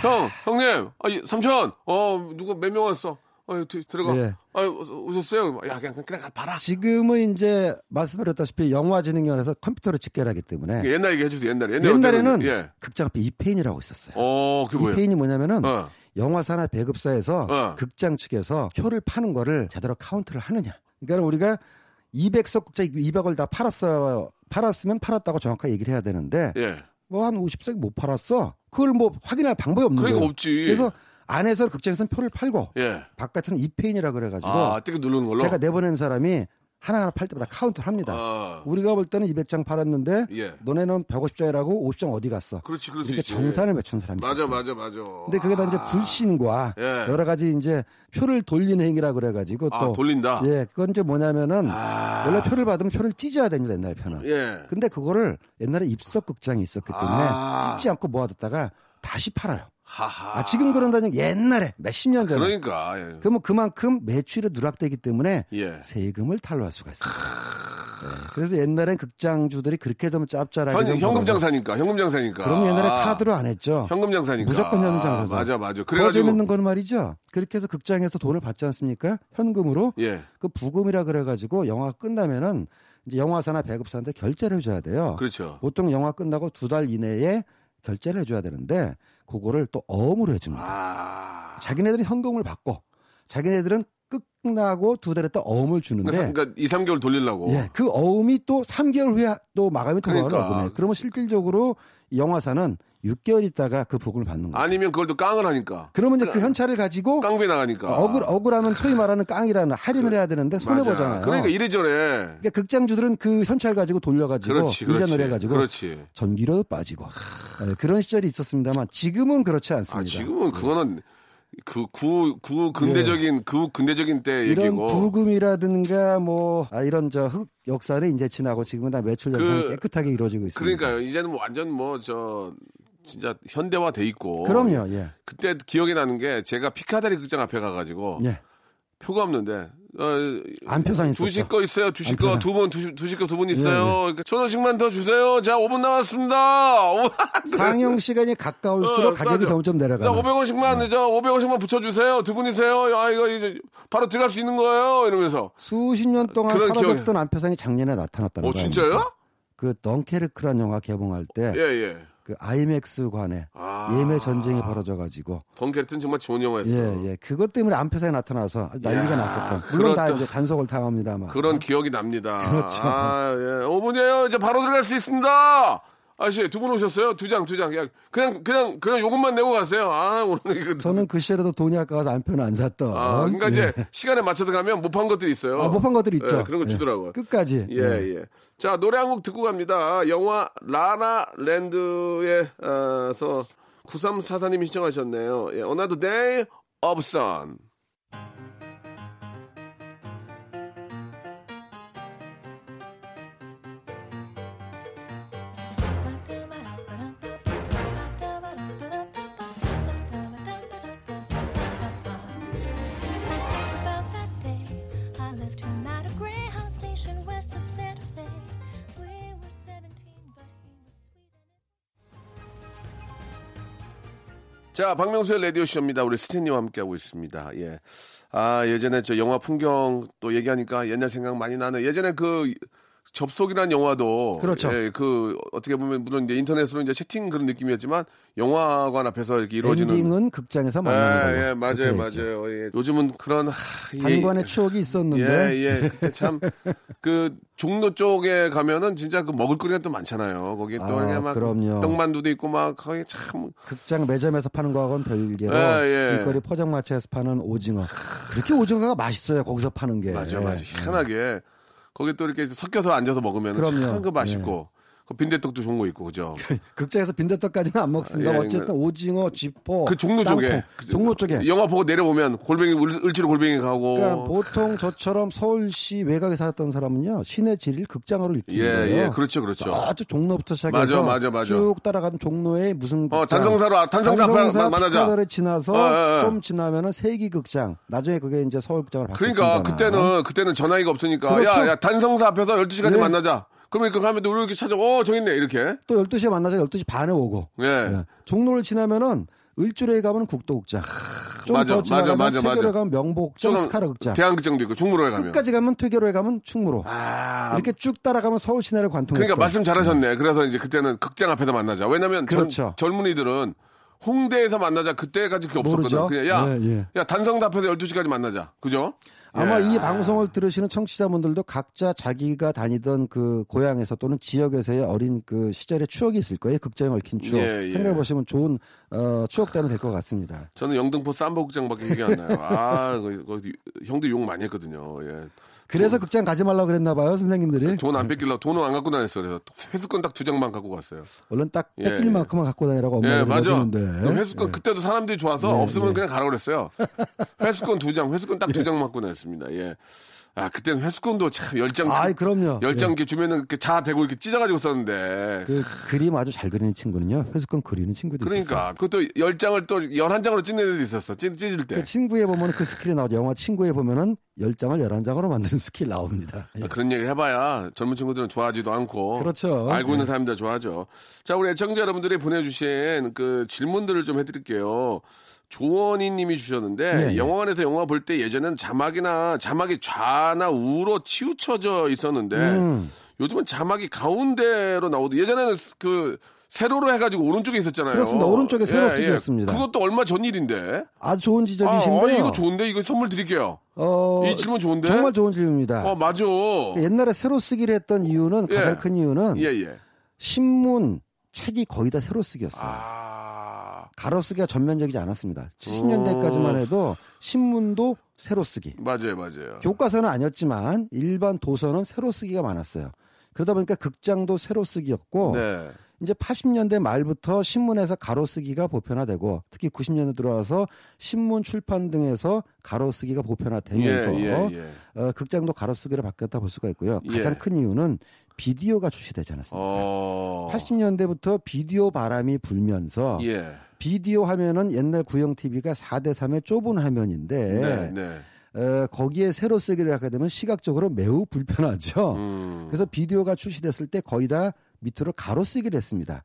형 형님 아, 이, 삼촌 어 누가 몇명 왔어 어 들- 들어가 예. 아 오셨어요 야 그냥 그냥 가 봐라 지금은 이제 말씀드렸다시피 영화진흥위원회에서 컴퓨터로 집계를 하기 때문에 옛날 얘기 해주세요 옛날에 옛날에 옛날에는 어때요? 예. 극장 앞에 이페인이라고 있었어요. 어 그게 뭐예요 이페인이 뭐냐면은 어. 영화사나 배급사에서 어. 극장 측에서 표를 파는 거를 제대로 카운트를 하느냐. 그러니까 우리가 200석 극장 200을 다 팔았어요. 팔았으면 팔았다고 정확하게 얘기를 해야 되는데 예 뭐한 50석 못 팔았어. 그걸 뭐 확인할 방법이 없는 그러니까 거예요. 없지. 그래서 안에서 극장에서는 표를 팔고 예. 바깥은 이페인이라 그래가지고 아 뜨거 누르는 걸로 제가 내보낸 사람이 하나하나 팔 때마다 카운트를 합니다. 아. 우리가 볼 때는 200장 팔았는데 예. 너네는 150장이라고 50장 어디 갔어? 그렇지 수 이렇게 정산을 맞춘 사람이 맞아 있어요. 맞아 맞아 근데 그게 다 이제 아. 불신과 예. 여러 가지 이제 표를 돌리는 행위라 그래가지고 또 아, 돌린다? 예, 그건 이제 뭐냐면은 아. 원래 표를 받으면 표를 찢어야 됩니다 옛날 표는. 예. 근데 그거를 옛날에 입석 극장이 있었기 때문에 아. 찢지 않고 모아뒀다가 다시 팔아요. 하하 아 지금 그런다는 옛날에 몇십 년 전에. 그러니까 예. 그러면 그만큼 매출이 누락되기 때문에 예. 세금을 탈루할 수가 있습니다. 그래서 옛날엔 극장주들이 그렇게 좀 짭짤하게 현, 좀 현금 장사니까, 현금 장사니까. 그럼 옛날에 아, 카드로 안 했죠. 현금 장사니까. 무조건 현금 아, 장사죠. 맞아, 맞아. 더 그래가지고. 재밌는 건 말이죠. 그렇게 해서 극장에서 돈을 받지 않습니까? 현금으로. 예. 그 부금이라 그래가지고 영화가 끝나면은 이제 영화사나 배급사한테 결제를 해줘야 돼요. 그렇죠. 보통 영화 끝나고 두 달 이내에 결제를 해줘야 되는데 그거를 또 어음으로 해줍니다. 아. 자기네들은 현금을 받고 자기네들은 끝나고 두 달에 또 어음을 주는데 그러니까 2, 3개월 돌리려고. 예, 그 어음이 또 3개월 후에 또 마감이 돌아가는 그러니까. 거네. 그러면 실질적으로 이 영화사는 6개월 있다가 그 부금을 받는 거죠. 아니면 그걸 또 깡을 하니까. 그러면 이제 그 현찰을 가지고 깡비 나가니까. 억울 억울하면 소위 말하는 깡이라는 할인을 해야 되는데 손해. 보잖아요. 그러니까 이래저래. 그러니까 극장주들은 그 현찰 가지고 돌려가지고 그렇지, 그렇지. 이전을 해가지고 그렇지. 전기료도 빠지고 네, 그런 시절이 있었습니다만 지금은 그렇지 않습니다. 아, 지금은 그거는 그 구, 구 근대적인, 구 근대적인 때 예. 이런 얘기고. 부금이라든가 뭐 아, 이런 저 흑 역사는 이제 지나고 지금은 다 매출 연산이 그- 깨끗하게 이루어지고 있습니다. 그러니까요. 이제는 뭐 완전 뭐, 저, 진짜 현대화 돼 있고. 그럼요. 예. 그때 기억이 나는 게 제가 피카다리 극장 앞에 가가지고 예. 표가 없는데 어, 안 표상 있었죠. 두식 거 있어요. 두식 거. 두 분, 두식, 두식 거두분 예, 있어요. 그러니까 천 원씩만 더 주세요. 자, 5분 남았습니다. 상영 시간이 가까울수록 어, 가격이. 점점 자, 내려가는. 500원씩만, 저 500원씩만 붙여주세요. 두 분이세요. 아, 이거 이제 바로 들어갈 수 있는 거예요. 이러면서. 수십 년 동안 사라졌던 안표상이 작년에 나타났다는 어, 거예요. 진짜요? 그 덩케르크란 영화 개봉할 때 예, 예. 그 아이맥스관에 아. 예매 전쟁이 벌어져 가지고 덩케르트는 정말 좋은 영화였어. 예, 예. 그것 때문에 안표상이 나타나서 난리가 야, 났었던. 물론 다 그렇다. 이제 단속을 당합니다만. 그런 기억이 납니다. 그렇죠. 아, 예. 5분이에요. 이제 바로 들어갈 수 있습니다. 아저씨, 두 분 오셨어요? 두 장, 두 장. 야, 그냥, 그냥, 그냥 요것만 내고 가세요. 아, 오늘 이거. 저는 그 시절에도 돈이 아까워서 안표는 안 샀던. 아, 그러니까 예. 이제 시간에 맞춰서 가면 못 판 것들이 있어요. 아, 못 판 것들이 있죠. 예, 그런 거 예. 주더라고요. 끝까지. 예, 예. 자, 노래 한 곡 듣고 갑니다. 영화 라라랜드에서 9344님이 신청하셨네요. 예, Another Day of Sun. 자, 박명수의 라디오쇼입니다. 우리 스탠리와 함께하고 있습니다. 예. 아, 예전에 저 영화 풍경 또 얘기하니까 옛날 생각 많이 나네. 예전에 그 접속이라는 영화도. 그렇죠. 예, 그 어떻게 보면 물론 이제 인터넷으로 이제 채팅 그런 느낌이었지만 영화관 앞에서 이렇게 이루어지는. 엔딩은 극장에서 만나는. 예, 예, 맞아요, 맞아요. 예. 요즘은 그런, 하, 단관의 추억이 있었는데. 예, 예. 그때 참, 그, 종로 쪽에 가면은 진짜 그 먹을거리가 또 많잖아요. 거기 또 아, 이렇게 막. 그럼요. 떡만두도 있고 막, 거기 참. 극장 매점에서 파는 거하고는 별개로 예, 예. 길거리 포장마차에서 파는 오징어. 그렇게 오징어가 맛있어요. 거기서 파는 게. 맞아, 맞아. 예. 희한하게. 거기 또 이렇게 섞여서 앉아서 먹으면 그럼요. 참그 맛있고. 그 빈대떡도 좋은 거 있고, 그죠? 극장에서 빈대떡까지는 안 먹습니다. 예, 어쨌든 오징어, 쥐포, 그 종로 땅콩, 쪽에. 그 종로 쪽에. 영화 보고 내려오면 골뱅이, 을- 을지로 골뱅이 가고. 그러니까 보통 저처럼 서울시 외곽에 살았던 사람은요 시내 지리를 극장으로 읽는 예, 거예요. 예. 그렇죠, 그렇죠. 아주 종로부터 시작해서 맞아, 맞아, 맞아. 쭉 따라가는 종로에 무슨 어, 극장, 단성사로, 아, 단성사 단성사 마- 만나자. 지나서 어, 어, 어. 좀 지나면은 세기 극장. 나중에 그게 이제 서울 극장으로 그러니까 바뀌었습니다. 그때는 그때는 전화기가 없으니까 그렇죠. 야, 야 단성사 앞에서 12시까지 예. 만나자. 그러면 그 가면 또 이렇게 찾아. 어, 저기 있네. 이렇게. 또 12시에 만나서 12시 반에 오고. 예. 예. 종로를 지나면은 을주로에 가면 국도극장. 좀 맞아, 더 지나가면 맞아, 맞아, 퇴계로에 맞아. 가면 명복극장, 조금 스카라 극장. 대한극장도 있고 중무로에 가면. 끝까지 가면 퇴계로에 가면 충무로. 아, 이렇게 쭉 따라가면 서울 시내를 관통했던. 그러니까 말씀 잘하셨네. 그래서 이제 그때는 극장 앞에서 만나자. 왜냐면 젊- 그렇죠. 젊은이들은 홍대에서 만나자 그때까지 그게 없었거든. 모르죠. 그냥 야, 예, 예. 야 단성사 앞에서 12시까지 만나자. 그죠? 아마 예. 이 방송을 들으시는 청취자분들도 각자 자기가 다니던 그 고향에서 또는 지역에서의 어린 그 시절의 추억이 있을 거예요. 극장에 얽힌 추억. 예, 예. 생각해 보시면 좋은 어, 추억대는 될것 같습니다. 저는 영등포 삼보극장밖에 기억이 안 나요. 아, 거, 거, 형도 욕 많이 했거든요. 예. 그래서 극장 가지 말라고 그랬나 봐요, 선생님들이. 돈 안 뺏길라 돈은 안 갖고 다녔어요. 그래서 회수권 딱 두 장만 갖고 갔어요. 얼른 딱 예, 뺏길 예. 만큼만 갖고 다니라고 예, 엄마가 맞아. 그러는데. 그 회수권 그때도 사람들이 좋아서 예, 없으면 예. 그냥 가라 그랬어요. 회수권 두 장, 회수권 딱 두장 맞고 다녔습니다. 예. 아, 그때는 회수권도 참 열장. 아이, 그럼요. 열장 예. 이렇게 주면은 이렇게 자 대고 이렇게 찢어가지고 썼는데. 그 그림 아주 잘 그리는 친구는요. 회수권 그리는 친구도 있어요. 그러니까 그것도 열 장을 또 열한 장으로 찢는 애도 있었어. 찢, 찢을 때. 그 친구에 보면 그 skill이 나오죠. 영화 친구에 보면은 10장을 11장으로 만드는 스킬 나옵니다. 예. 아, 그런 얘기 해봐야 젊은 친구들은 좋아하지도 않고. 그렇죠. 알고 있는 예. 사람들 좋아하죠. 자, 우리 애청자 여러분들이 보내주신 그 질문들을 좀 해드릴게요. 조원희 님이 주셨는데, 네, 네. 영화관에서 영화 볼 때 예전에는 자막이나, 자막이 좌나 우로 치우쳐져 있었는데, 음. 요즘은 자막이 가운데로 나오도 예전에는 그, 세로로 해가지고 오른쪽에 있었잖아요. 그렇습니다. 오른쪽에 세로 예, 쓰기였습니다. 그것도 얼마 전 일인데. 아주 좋은 아, 지적이신데요. 아, 이거 좋은데? 이거 선물 드릴게요. 어, 이 질문 좋은데? 정말 좋은 질문입니다. 어, 맞아. 옛날에 새로 쓰기를 했던 이유는 가장 예. 큰 이유는 예, 예. 신문 책이 거의 다 새로 쓰기였어요. 아, 가로 쓰기가 전면적이지 않았습니다. 70년대까지만 해도 신문도 새로 쓰기. 맞아요, 맞아요. 교과서는 아니었지만 일반 도서는 새로 쓰기가 많았어요. 그러다 보니까 극장도 새로 쓰기였고 네. 이제 80년대 말부터 신문에서 가로 쓰기가 보편화되고 특히 90년대 들어와서 신문 출판 등에서 가로 쓰기가 보편화되면서 예, 예, 예. 어, 극장도 가로 쓰기로 바뀌었다 볼 수가 있고요. 가장 예. 큰 이유는 비디오가 출시되지 않았습니까? 어. 80년대부터 비디오 바람이 불면서 예. 비디오 화면은 옛날 구형 TV가 4대 3의 좁은 화면인데 네, 네. 어, 거기에 새로 쓰기를 하게 되면 시각적으로 매우 불편하죠. 음. 그래서 비디오가 출시됐을 때 거의 다 밑으로 가로 쓰기를 했습니다.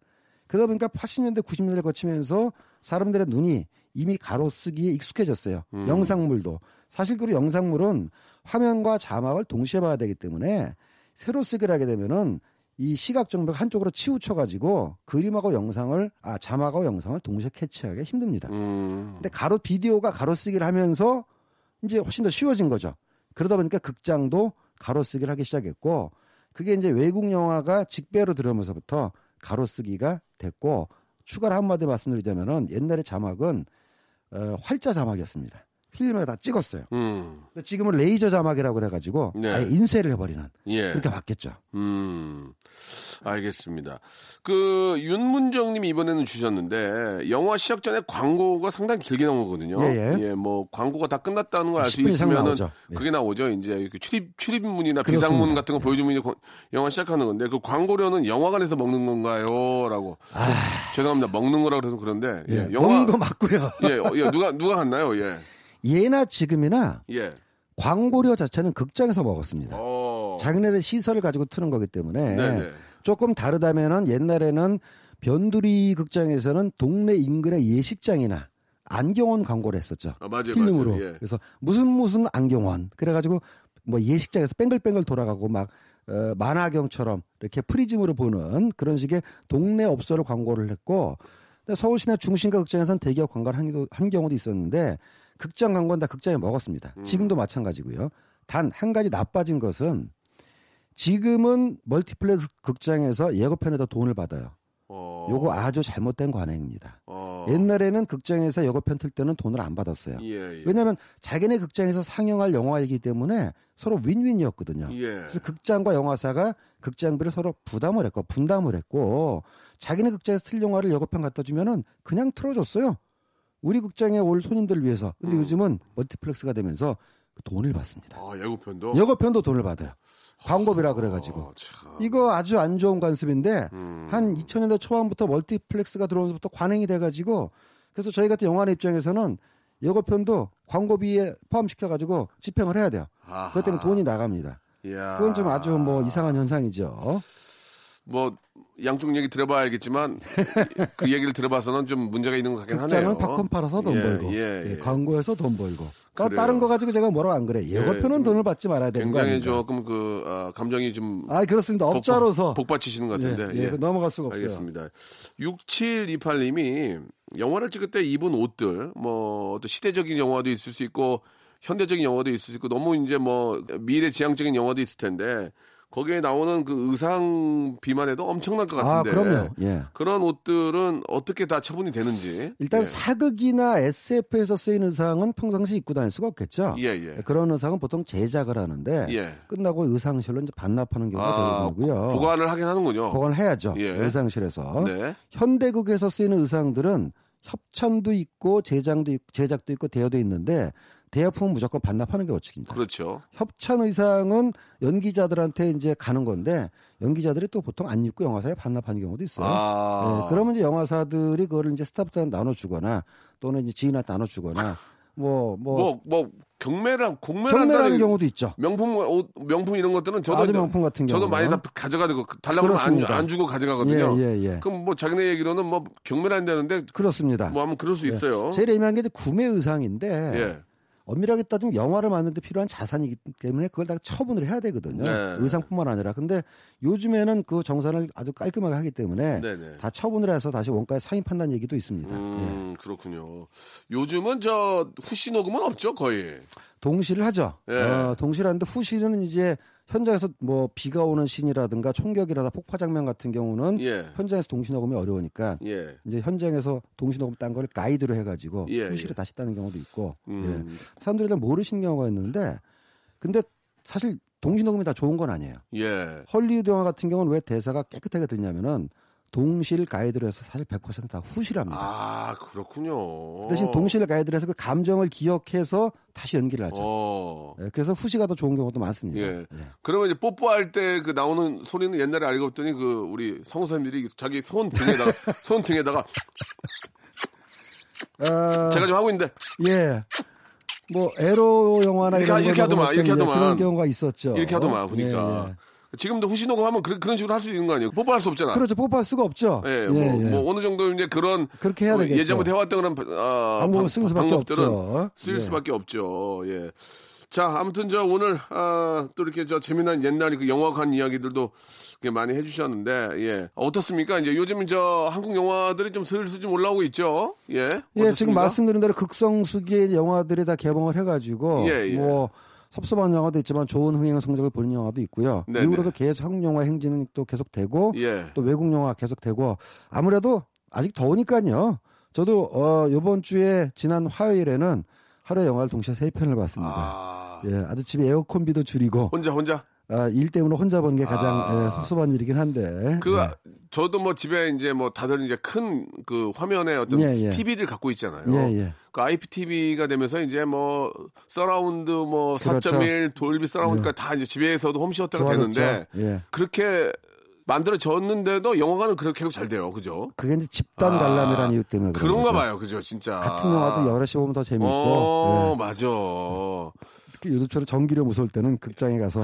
그러다 보니까 80년대, 90년대를 거치면서 사람들의 눈이 이미 가로 쓰기에 익숙해졌어요. 음. 영상물도. 사실 그리고 영상물은 화면과 자막을 동시에 봐야 되기 때문에 새로 쓰기를 하게 되면은 이 시각 정보가 한쪽으로 치우쳐가지고 그림하고 영상을, 아, 자막하고 영상을 동시에 캐치하기 힘듭니다. 음. 근데 가로 비디오가 가로 쓰기를 하면서 이제 훨씬 더 쉬워진 거죠. 그러다 보니까 극장도 가로 쓰기를 하기 시작했고 그게 이제 외국 영화가 직배로 들어오면서부터 가로 쓰기가 됐고 추가로 한마디 말씀드리자면은 옛날에 자막은 어, 활자 자막이었습니다. 필름에 다 찍었어요. 음. 근데 지금은 레이저 자막이라고 그래가지고 네. 아예 인쇄를 해버리는 예. 그렇게 바뀌었죠. 음. 알겠습니다. 그 윤문정님이 이번에는 주셨는데 영화 시작 전에 광고가 상당히 길게 나오거든요. 예, 예. 뭐 광고가 다 끝났다는 걸 알수 10분 이상 있으면은. 예. 그게 나오죠. 이제 그 출입 출입문이나 그렇습니다. 비상문 같은 거 보여주면 이제 거- 영화 시작하는 건데 그 광고료는 영화관에서 먹는 건가요?라고. 죄송합니다. 먹는 거라 그래서 그런데 예. 아. 예, 영화 먹는 거 맞고요. 예, 어, 예, 누가 누가 갔나요? 예. 예나 지금이나 예. 광고료 자체는 극장에서 먹었습니다. 어. 자기네들 시설을 가지고 트는 거기 때문에 네네. 조금 다르다면은 옛날에는 변두리 극장에서는 동네 인근의 예식장이나 안경원 광고를 했었죠. 아, 맞아요, 필름으로. 맞아요. 예. 그래서 무슨 무슨 안경원. 그래가지고 뭐 예식장에서 뺑글뺑글 돌아가고 막 어, 만화경처럼 이렇게 프리즘으로 보는 그런 식의 동네 업소를 광고를 했고 서울시내 중심가 극장에서는 대기업 광고를 한, 한 경우도 있었는데 극장 광고는 다 극장에 먹었습니다. 음. 지금도 마찬가지고요. 단 한 가지 나빠진 것은 지금은 멀티플렉스 극장에서 예고편에다 돈을 받아요. 어. 요거 아주 잘못된 관행입니다. 어. 옛날에는 극장에서 예고편 틀 때는 돈을 안 받았어요. 예, 예. 왜냐하면 자기네 극장에서 상영할 영화이기 때문에 서로 win-win이었거든요. 예. 그래서 극장과 영화사가 극장비를 서로 부담을 했고 분담을 했고 자기네 극장에서 틀 영화를 예고편 갖다 주면은 그냥 틀어줬어요. 우리 극장에 올 손님들을 위해서. 음. 근데 요즘은 멀티플렉스가 되면서 그 돈을 받습니다. 아, 예고편도 예고편도 돈을 받아요. 광고비라 그래가지고. 어, 참. 이거 아주 안 좋은 관습인데 음. 한 2000년대 초반부터 멀티플렉스가 들어오면서부터 관행이 돼가지고 그래서 저희 같은 영화관 입장에서는 예고편도 광고비에 포함시켜가지고 집행을 해야 돼요. 아하. 그것 때문에 돈이 나갑니다. 이야. 그건 좀 아주 뭐 이상한 현상이죠. 뭐 양쪽 얘기 들어봐야 알겠지만 그 얘기를 들어봐서는 좀 문제가 있는 것 같긴 하네요. 팝콘 팔아서 돈 예, 벌고 예, 예, 예. 광고에서 돈 벌고 또 그래요. 다른 거 가지고 제가 뭐라고 안 그래 예고편은 예, 돈을 받지 말아야 되는 거 굉장히 조금 그 아, 감정이 좀 아 그렇습니다 업자로서 복받치시는 것 같은데. 예, 예, 넘어갈 수가 없어요 알겠습니다. 6728님이 영화를 찍을 때 입은 옷들, 뭐, 어떤 시대적인 영화도 있을 수 있고, 현대적인 영화도 있을 수 있고, 너무 이제 뭐, 미래 지향적인 영화도 있을 텐데, 거기에 나오는 그 의상 비만 해도 엄청날 것아 같은데. 그럼요 예. 그런 옷들은 어떻게 다 처분이 되는지. 일단 예. 사극이나 SF에서 쓰인 의상은 평상시 입고 다닐 수가 없겠죠. 예, 예. 그런 의상은 보통 제작을 하는데 예. 끝나고 의상실로 이제 반납하는 경우가 아, 대부분이고요. 보관을 하긴 하는군요. 보관을 해야죠. 예. 의상실에서. 네. 현대극에서 쓰이는 의상들은 협찬도 있고 제작도 있고, 제작도 있고 대여도 있는데 대여품은 무조건 반납하는 게 원칙입니다. 그렇죠. 협찬 의상은 연기자들한테 이제 가는 건데 연기자들이 또 보통 안 입고 영화사에 반납하는 경우도 있어요. 아. 네, 그러면 이제 영화사들이 그거를 이제 스타프한테 나눠주거나 또는 이제 지인한테 나눠주거나 뭐 뭐 뭐, 뭐, 경매랑, 경매라는 경우도 있죠. 명품, 옷, 명품 이런 것들은 저도. 아주 명품 같은 저도 많이 다 경우는. 가져가고, 달라고 하면 안. 안 주고 가져가거든요. 예, 예, 예. 그럼 뭐 자기네 얘기로는 뭐 경매를 한다는데 그렇습니다. 뭐 하면 그럴 수 있어요. 제일 애매한 게 구매 의상인데 예. 엄밀하게 따지면 영화를 만드는데 필요한 자산이기 때문에 그걸 다 처분을 해야 되거든요. 네. 의상뿐만 아니라. 근데 요즘에는 그 정산을 아주 깔끔하게 하기 때문에 네네. 다 처분을 해서 다시 원가에 상입한다는 얘기도 있습니다. 예. 음, 그렇군요. 요즘은 저 후시 녹음은 없죠, 거의. 동시를 하죠. 예. 어, 동시를 하는데 후시는 이제 현장에서 뭐 비가 오는 신이라든가 총격이라든가 폭파 장면 같은 경우는 예. 현장에서 동시 녹음이 어려우니까 예. 이제 현장에서 동시 녹음 딴 거를 가이드로 해가지고 예, 후시를 예. 다시 따는 경우도 있고 음. 예. 사람들이 다 모르시는 경우가 있는데 근데 사실 동시 녹음이 다 좋은 건 아니에요. 예. 헐리우드 영화 같은 경우는 왜 대사가 깨끗하게 들냐면은 동시를 가이드로 해서 사실 100%다 후시랍니다. 아, 그렇군요. 대신 동시를 가이드로 해서 그 감정을 기억해서 다시 연기를 하죠. 어. 예, 그래서 후시가 더 좋은 경우도 많습니다. 예. 그러면 이제 뽀뽀할 때 그 나오는 소리는 옛날에 알고 봤더니 그 우리 성우 선생님들이 자기 손 등에다가 손 등에다가 아, 제가 지금 하고 있는데 예. 뭐 에로 영화나 이렇게 이런 하- 이렇게 거 하더만, 이렇게 예, 하더만. 그런 경우가 있었죠. 이렇게 하더만 보니까 예, 예. 지금도 후시 녹음하면 그런 그런 식으로 할 수 있는 거 아니에요? 뽀뽀할 수 없잖아. 그렇죠. 뽀뽀할 수가 없죠. 예, 예, 뭐, 예. 뭐 어느 정도 이제 그런 그렇게 해야 뭐 되겠죠. 예전부터 해왔던 그런 어, 방법을 방- 쓰는 수밖에 방법들은 없죠. 쓸 예. 수밖에 없죠. 예. 자, 아무튼 저 오늘 아, 또 이렇게 저 재미난 옛날 그 영화관 이야기들도 많이 해주셨는데 예 어떻습니까? 이제 요즘 저 한국 영화들이 좀 슬슬 좀 올라오고 있죠. 예. 예, 지금 어떻습니까? 말씀드린 대로 극성수기의 영화들이 다 개봉을 해가지고 예, 예. 뭐 섭섭한 영화도 있지만 좋은 흥행 성적을 보는 영화도 있고요. 네네. 이후로도 계속 한국 영화 행진은 또 계속 되고 예. 또 외국 영화 계속 되고 아무래도 아직 더우니까요. 저도 어 이번 주에 지난 화요일에는 하루에 영화를 동시에 세 편을 봤습니다. 아, 예, 아주 집에 에어컨비도 줄이고 혼자 혼자 아, 일 때문에 혼자 보는 게 가장 아. 예, 섭섭한 일이긴 한데. 그 예. 저도 뭐 집에 이제 뭐 다들 이제 큰 그 화면에 어떤 예, 예. TV를 갖고 있잖아요. 예, 예. 그 IPTV가 되면서 이제 뭐 서라운드 뭐 그렇죠. 4.1 돌비 서라운드가 다 이제 집에서도 홈시어터가. 되는데 예. 그렇게 만들어졌는데도 영화관은 그렇게 계속 잘 돼요. 그죠? 그게 이제 집단 아, 관람이라는 이유 때문에 그런 그런가 거죠. 봐요. 그죠? 진짜. 같은 영화도 여럿이 보면 더 재밌고 어, 예. 맞아. 특히 요즘처럼 전기료 무서울 때는 극장에 가서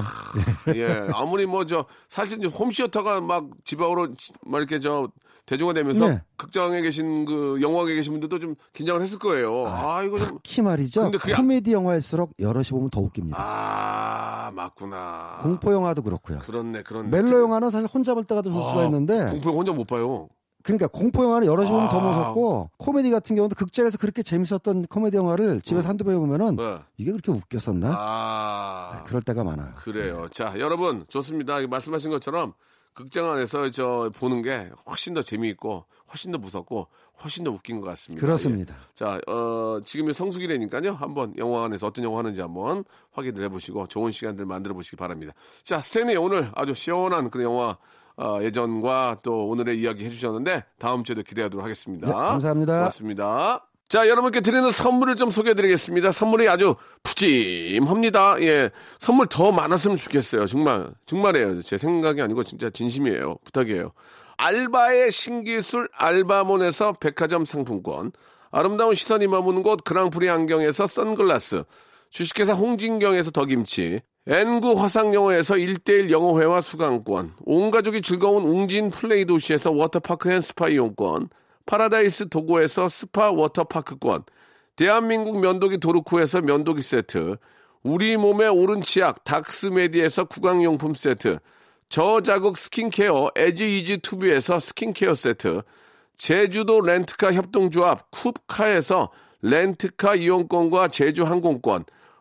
예. 아무리 뭐 저 사실 홈시어터가 막 집안으로 지- 막 이렇게 저 대중화 되면서 네. 극장에 계신 그 영화관에 계신 분들도 좀 긴장을 했을 거예요. 아, 이거 좀 특히 말이죠. 근데 그게- 코미디 영화일수록 여럿이 보면 더 웃깁니다. 아, 맞구나. 공포 영화도 그렇고요. 그렇네, 그렇네. 멜로 영화는 사실 혼자 볼 때가 더 좋을 수가 아, 있는데 공포 영화 혼자 못 봐요. 그러니까 공포 영화는 여럿이 보면 더 아. 무섭고 코미디 같은 경우도 극장에서 그렇게 재밌었던 코미디 영화를 집에서 한두 번 보면은 네. 이게 그렇게 웃겼었나? 아, 그럴 때가 많아요. 그래요. 자, 여러분 좋습니다. 말씀하신 것처럼 극장 안에서 저 보는 게 훨씬 더 재미있고 훨씬 더 무섭고 훨씬 더 웃긴 것 같습니다. 그렇습니다. 예. 자, 어, 지금이 성수기라니까요. 한번 영화관에서 어떤 영화 하는지 한번 확인을 해보시고 좋은 시간들 만들어 보시기 바랍니다. 자, 스탠리 오늘 아주 시원한 그런 영화 어, 예전과 또 오늘의 이야기 해주셨는데 다음 주에도 기대하도록 하겠습니다. 네, 감사합니다. 고맙습니다. 자, 여러분께 드리는 선물을 좀 소개해 드리겠습니다. 선물이 아주 푸짐합니다. 예. 선물 더 많았으면 좋겠어요. 정말, 정말이에요. 제 생각이 아니고 진짜 진심이에요. 부탁이에요. 알바의 신기술 알바몬에서 백화점 상품권. 아름다운 시선이 머무는 곳 그랑프리 안경에서 선글라스. 주식회사 홍진경에서 더김치. N구 화상영어에서 1대1 영어회화 수강권. 온 가족이 즐거운 웅진 플레이 도시에서 워터파크 and 스파 이용권. 파라다이스 도고에서 스파 워터파크권. 대한민국 면도기 도루코에서 면도기 세트. 우리 몸에 옳은 치약 닥스메디에서 구강용품 세트. 저자극 스킨케어 에지이지 투비에서 스킨케어 세트. 제주도 렌트카 협동조합 쿱카에서 렌트카 이용권과 제주 항공권.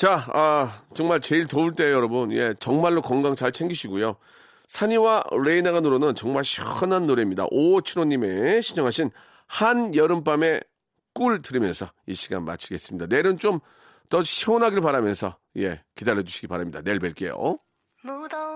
자, 아, 정말 제일 더울 때요, 여러분. 예, 정말로 건강 잘 챙기시고요. 산이와 레이나가 노래는 정말 시원한 노래입니다. 5575님의 신청하신 한 여름밤의 꿀 들으면서 이 시간 마치겠습니다. 내일은 좀 더 시원하길 바라면서, 예, 기다려주시기 바랍니다. 내일 뵐게요. 묻어